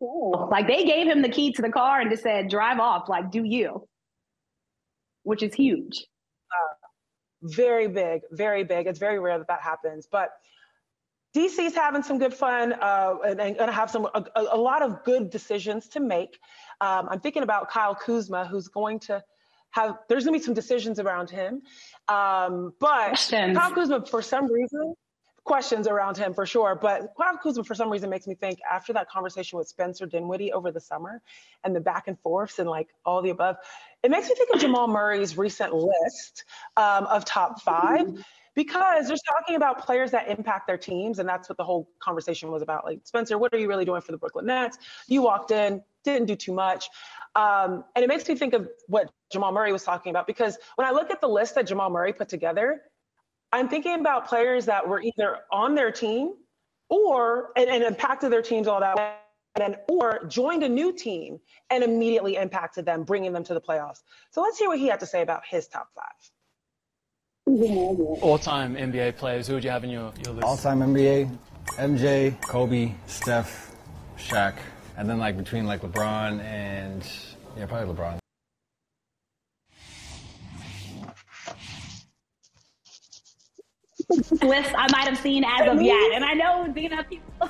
Like they gave him the key to the car and just said, drive off, like, do you, which is huge. Uh, very big, very big. It's very rare that that happens. But DC's having some good fun uh, and, and going to have some a, a, lot of good decisions to make. Um, I'm thinking about Kyle Kuzma, who's going to have. There's going to be some decisions around him, um, but questions. Kyle Kuzma, for some reason, questions around him for sure. But Kyle Kuzma, for some reason, makes me think after that conversation with Spencer Dinwiddie over the summer and the back and forths and like all the above, it makes me think of Jamal Murray's recent list um, of top 5 mm-hmm because they're talking about players that impact their teams, and that's what the whole conversation was about. Like Spencer, what are you really doing for the Brooklyn Nets? You walked in, didn't do too much, um, and it makes me think of what Jamal Murray was talking about because when I look at the list that Jamal Murray put together, I'm thinking about players that were either on their team or and, and impacted their teams all that way. And, or joined a new team and immediately impacted them, bringing them to the playoffs. So let's hear what he had to say about his top five. All-time NBA players, who would you have in your, your list? All-time NBA, MJ, Kobe, Steph, Shaq, and then like between like LeBron and yeah, probably LeBron. list I might have seen as of yet, and I know you know people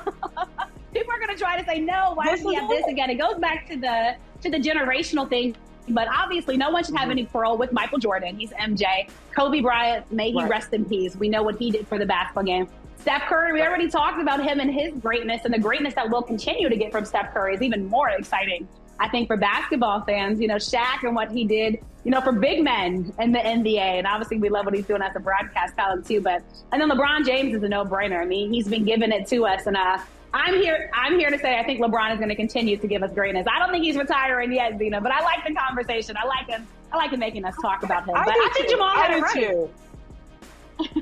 people are going to try to say no. Why does he have this again? It goes back to the to the generational thing but obviously, no one should have any quarrel with Michael Jordan. He's MJ. Kobe Bryant, may he right. rest in peace. We know what he did for the basketball game. Steph Curry, we already talked about him and his greatness, and the greatness that we'll continue to get from Steph Curry is even more exciting. I think for basketball fans, you know, Shaq and what he did, you know, for big men in the NBA. And obviously we love what he's doing as a broadcast talent too. But and then LeBron James is a no brainer. I mean, he's been giving it to us. And uh, I'm here. I'm here to say I think LeBron is going to continue to give us greatness. I don't think he's retiring yet, Zena, but I like the conversation. I like him. I like him making us talk about him. I but I think Jamal had it right. Too.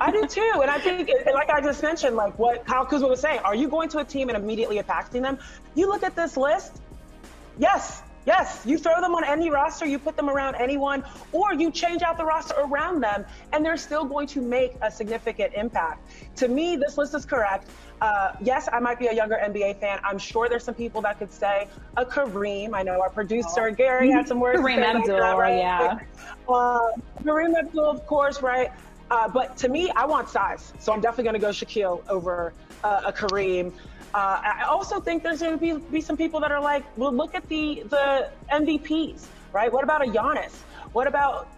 I do too, and I think, like I just mentioned, like what Kyle Kuzma was saying, are you going to a team and immediately attacking them? You look at this list. Yes, Yes, you throw them on any roster, you put them around anyone, or you change out the roster around them, and they're still going to make a significant impact. To me, this list is correct. Uh, yes, I might be a younger NBA fan. I'm sure there's some people that could say a Kareem. I know our producer oh. Gary had some words. Kareem Abdul, right? yeah. Uh, Kareem Abdul, of course, right? Uh, but to me, I want size, so I'm definitely going to go Shaquille over uh, a Kareem. Uh, I also think there's going to be, be some people that are like, well, look at the the MVPs, right? What about a Giannis? What about,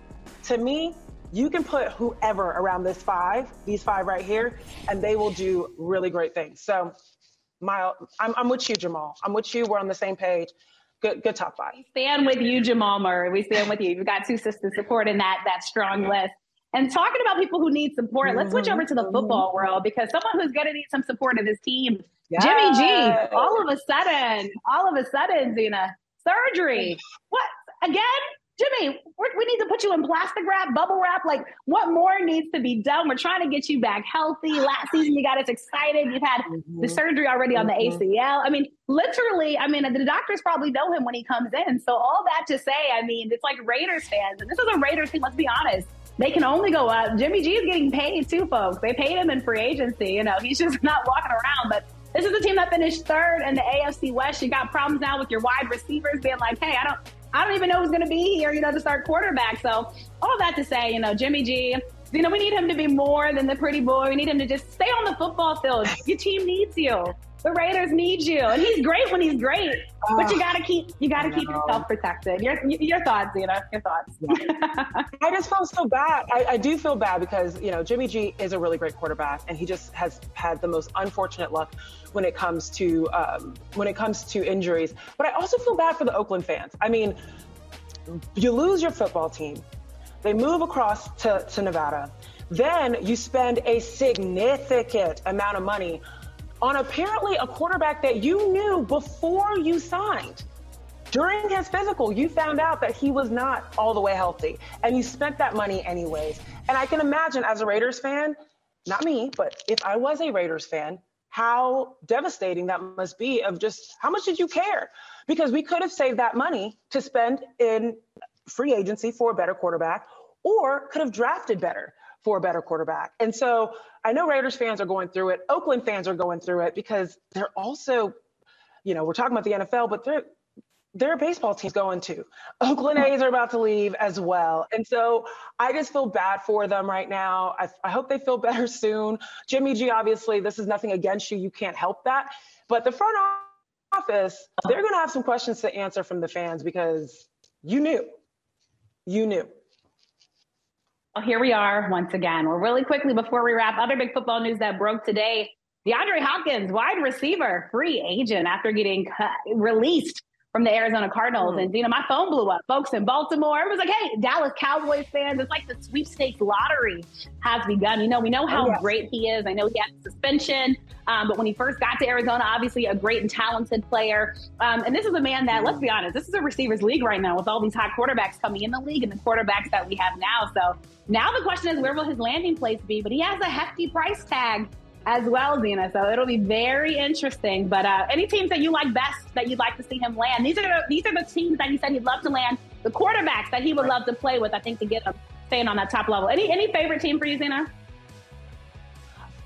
to me, You can put whoever around this five, these five right here, and they will do really great things. So, my, I'm, I'm with you, Jamal. I'm with you. We're on the same page. Good, good top five. We stand with you, Jamal Murray. We stand with you. You've got two sisters supporting that that strong list. And talking about people who need support, mm-hmm. let's switch over to the football world because someone who's going to need some support of his team, yes. Jimmy G. All of a sudden, all of a sudden, Zena, surgery. What again? Jimmy, we need to put you in plastic wrap, bubble wrap. Like, what more needs to be done? We're trying to get you back healthy. Last season, you got us excited. You've had mm-hmm. the surgery already on the mm-hmm. ACL. I mean, literally, I mean, the doctors probably know him when he comes in. So, all that to say, I mean, it's like Raiders fans, and this is a Raiders team, let's be honest. They can only go up. Jimmy G is getting paid too, folks. They paid him in free agency. You know, he's just not walking around. But this is a team that finished third in the AFC West. You got problems now with your wide receivers being like, hey, I don't I don't even know who's going to be here, you know, to start quarterback. So all that to say, you know, Jimmy G, you know, we need him to be more than the pretty boy. We need him to just stay on the football field. Your team needs you. The Raiders need you, and he's great when he's great. But you gotta keep you gotta keep yourself protected. Your your thoughts, Zena. Your thoughts. I just feel so bad. I, I do feel bad because you know Jimmy G is a really great quarterback, and he just has had the most unfortunate luck when it comes to um, when it comes to injuries. But I also feel bad for the Oakland fans. I mean, you lose your football team, they move across to, to Nevada. Then you spend a significant amount of money on apparently a quarterback that you knew before you signed. During his physical, you found out that he was not all the way healthy, and you spent that money anyways. And I can imagine as a Raiders fan, not me, but if I was a Raiders fan, how devastating that must be of just how much did you care? Because we could have saved that money to spend in free agency for a better quarterback or could have drafted better for a better quarterback. And so I know Raiders fans are going through it. Oakland fans are going through it because they're also, you know, we're talking about the NFL, but they're their baseball team's going to. Oakland A's are about to leave as well. And so I just feel bad for them right now. I, I, hope they feel better soon. Jimmy G, obviously, this is nothing against you. You can't help that. But the front office, they're going to have some questions to answer from the fans because you knew. You knew. Well, here we are once again. Well, really quickly before we wrap, other big football news that broke today. DeAndre Hopkins, wide receiver, free agent after getting cut, released from the Arizona Cardinals. Mm. And, you know, my phone blew up. Folks in Baltimore, it was like, hey, Dallas Cowboys fans, it's like the sweepstakes lottery has begun. You know, we know how oh, yes. great he is. I know he had suspension, um, but when he first got to Arizona, obviously a great and talented player. Um, and this is a man that, let's be honest, this is a receivers league right now with all these hot quarterbacks coming in the league and the quarterbacks that we have now. So now the question is, where will his landing place be? But he has a hefty price tag as well, Zena. So it'll be very interesting. But uh, any teams that you like best that you'd like to see him land? These are the, these are the teams that he said he'd love to land. The quarterbacks that he would love to play with. I think to get him staying on that top level. Any any favorite team for you, Zena?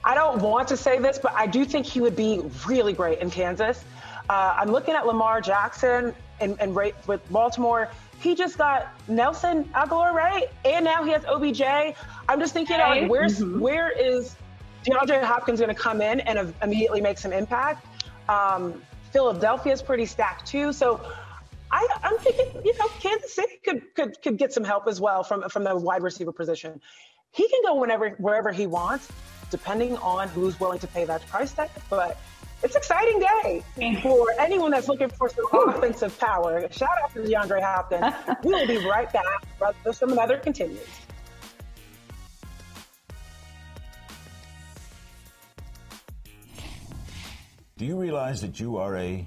I don't want to say this, but I do think he would be really great in Kansas. Uh, I'm looking at Lamar Jackson and, and right with Baltimore. He just got Nelson Agholor, right? And now he has OBJ. I'm just thinking, hey. like, where's mm-hmm. where is DeAndre Hopkins going to come in and immediately make some impact. Um, Philadelphia is pretty stacked too. So I, am thinking, you know, Kansas City could, could could get some help as well from from the wide receiver position. He can go whenever wherever he wants, depending on who's willing to pay that price tag. But it's an exciting day for anyone that's looking for some offensive power. Shout out to DeAndre Hopkins. we will be right back. Brother, some other continues. Do you realize that you are a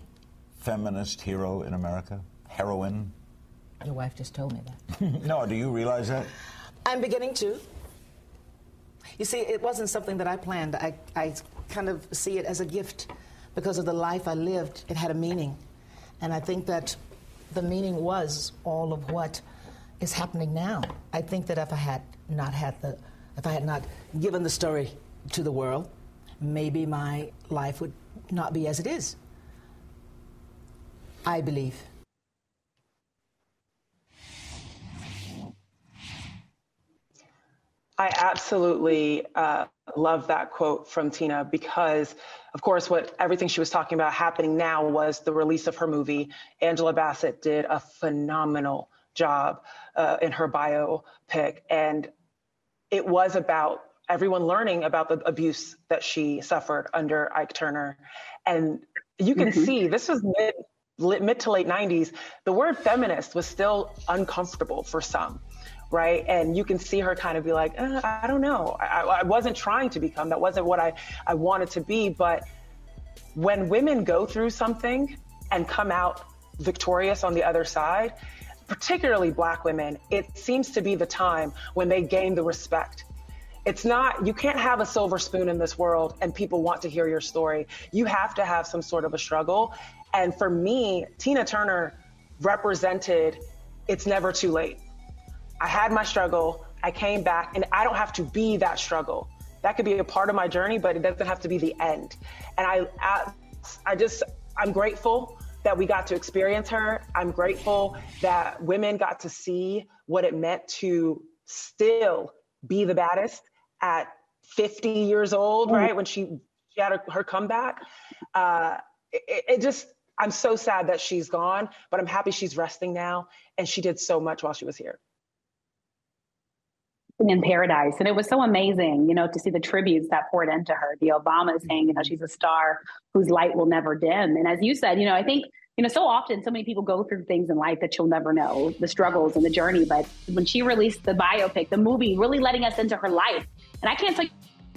feminist hero in America? Heroine? Your wife just told me that. no, do you realize that? I'm beginning to. You see, it wasn't something that I planned. I, I kind of see it as a gift because of the life I lived. It had a meaning. And I think that the meaning was all of what is happening now. I think that if I had not had the, if I had not given the story to the world, maybe my life would not be as it is. I believe. I absolutely uh, love that quote from Tina because, of course, what everything she was talking about happening now was the release of her movie. Angela Bassett did a phenomenal job uh, in her biopic, and it was about everyone learning about the abuse that she suffered under Ike Turner. And you can mm-hmm. see this was mid, mid to late 90s. The word feminist was still uncomfortable for some right? And you can see her kind of be like, uh, I don't know. I, I, wasn't trying to become, that wasn't what I, I wanted to be. But when women go through something and come out victorious on the other side, particularly black women, it seems to be the time when they gain the respect. It's not, you can't have a silver spoon in this world and people want to hear your story. You have to have some sort of a struggle. And for me, Tina Turner represented it's never too late. I had my struggle, I came back, and I don't have to be that struggle. That could be a part of my journey, but it doesn't have to be the end. And I, I, I just, I'm grateful that we got to experience her. I'm grateful that women got to see what it meant to still be the baddest at 50 years old, mm. right? When she, she had her, her comeback. Uh, it, it just, I'm so sad that she's gone, but I'm happy she's resting now. And she did so much while she was here in paradise. And it was so amazing, you know, to see the tributes that poured into her. The Obama saying, you know, she's a star whose light will never dim. And as you said, you know, I think, you know, so often so many people go through things in life that you'll never know, the struggles and the journey. But when she released the biopic, the movie, really letting us into her life. And I can't tell you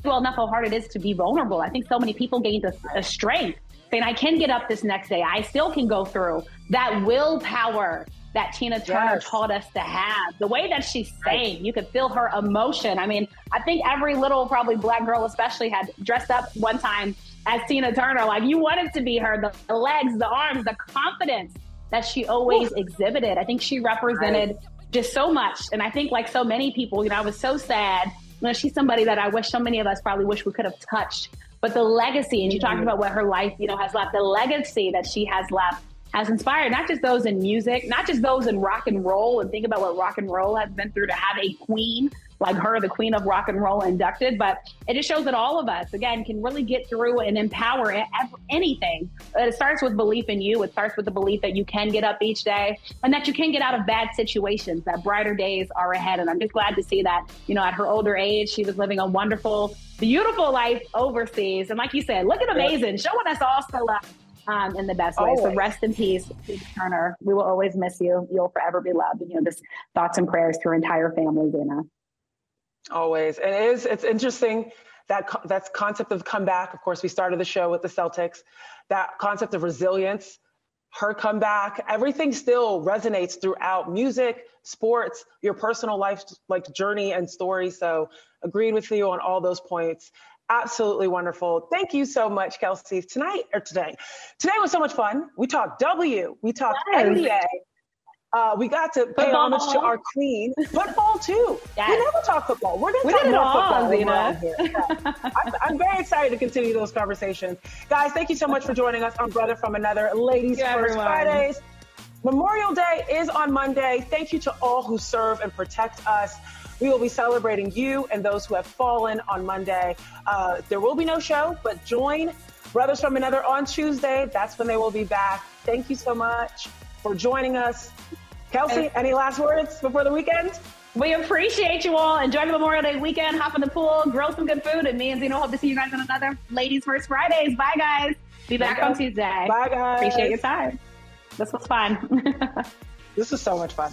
well enough how hard it is to be vulnerable. I think so many people gained a, a strength saying, I can get up this next day. I still can go through that willpower that Tina Turner yes. taught us to have. The way that she sang, you could feel her emotion. I mean, I think every little, probably black girl, especially, had dressed up one time as Tina Turner. Like you wanted to be her, the, legs, the arms, the confidence that she always Ooh. exhibited. I think she represented right. just so much. And I think, like so many people, you know, I was so sad. You know, she's somebody that I wish so many of us probably wish we could have touched. But the legacy, and you mm-hmm. talked about what her life, you know, has left, the legacy that she has left has inspired not just those in music, not just those in rock and roll, and think about what rock and roll has been through to have a queen like her, the queen of rock and roll, inducted. But it just shows that all of us, again, can really get through and empower anything. It starts with belief in you. It starts with the belief that you can get up each day and that you can get out of bad situations, that brighter days are ahead. And I'm just glad to see that, you know, at her older age, she was living a wonderful, beautiful life overseas. And like you said, looking amazing, showing us all still up um, in the best way. So rest in peace, Turner. We will always miss you. You'll forever be loved. And, you know, this thoughts and prayers to your entire family, Dana. Always. And it is, it's interesting that that concept of comeback. Of course, we started the show with the Celtics. That concept of resilience, her comeback, everything still resonates throughout music, sports, your personal life like journey and story. So agreed with you on all those points. Absolutely wonderful. Thank you so much, Kelsey. Tonight or today, today was so much fun. We talked W, we talked yes. NBA. Uh, we got to pay football. homage to our queen. Football too. Yes. We never talk football. We're going to talk more football. Zena. Yeah. I'm, I'm, very excited to continue those conversations, guys. Thank you so much for joining us on Brother from Another, Ladies yeah, First everyone. Fridays. Memorial Day is on Monday. Thank you to all who serve and protect us. We will be celebrating you and those who have fallen on Monday. Uh, there will be no show, but join Brothers from Another on Tuesday. That's when they will be back. Thank you so much for joining us. Kelsey, any last words before the weekend? We appreciate you all. Enjoy the Memorial Day weekend. Hop in the pool, grill some good food, and me and Zena hope to see you guys on another Ladies First Fridays. Bye, guys. Be back on Tuesday. Bye, guys. Appreciate your time. This was fun. this was so much fun.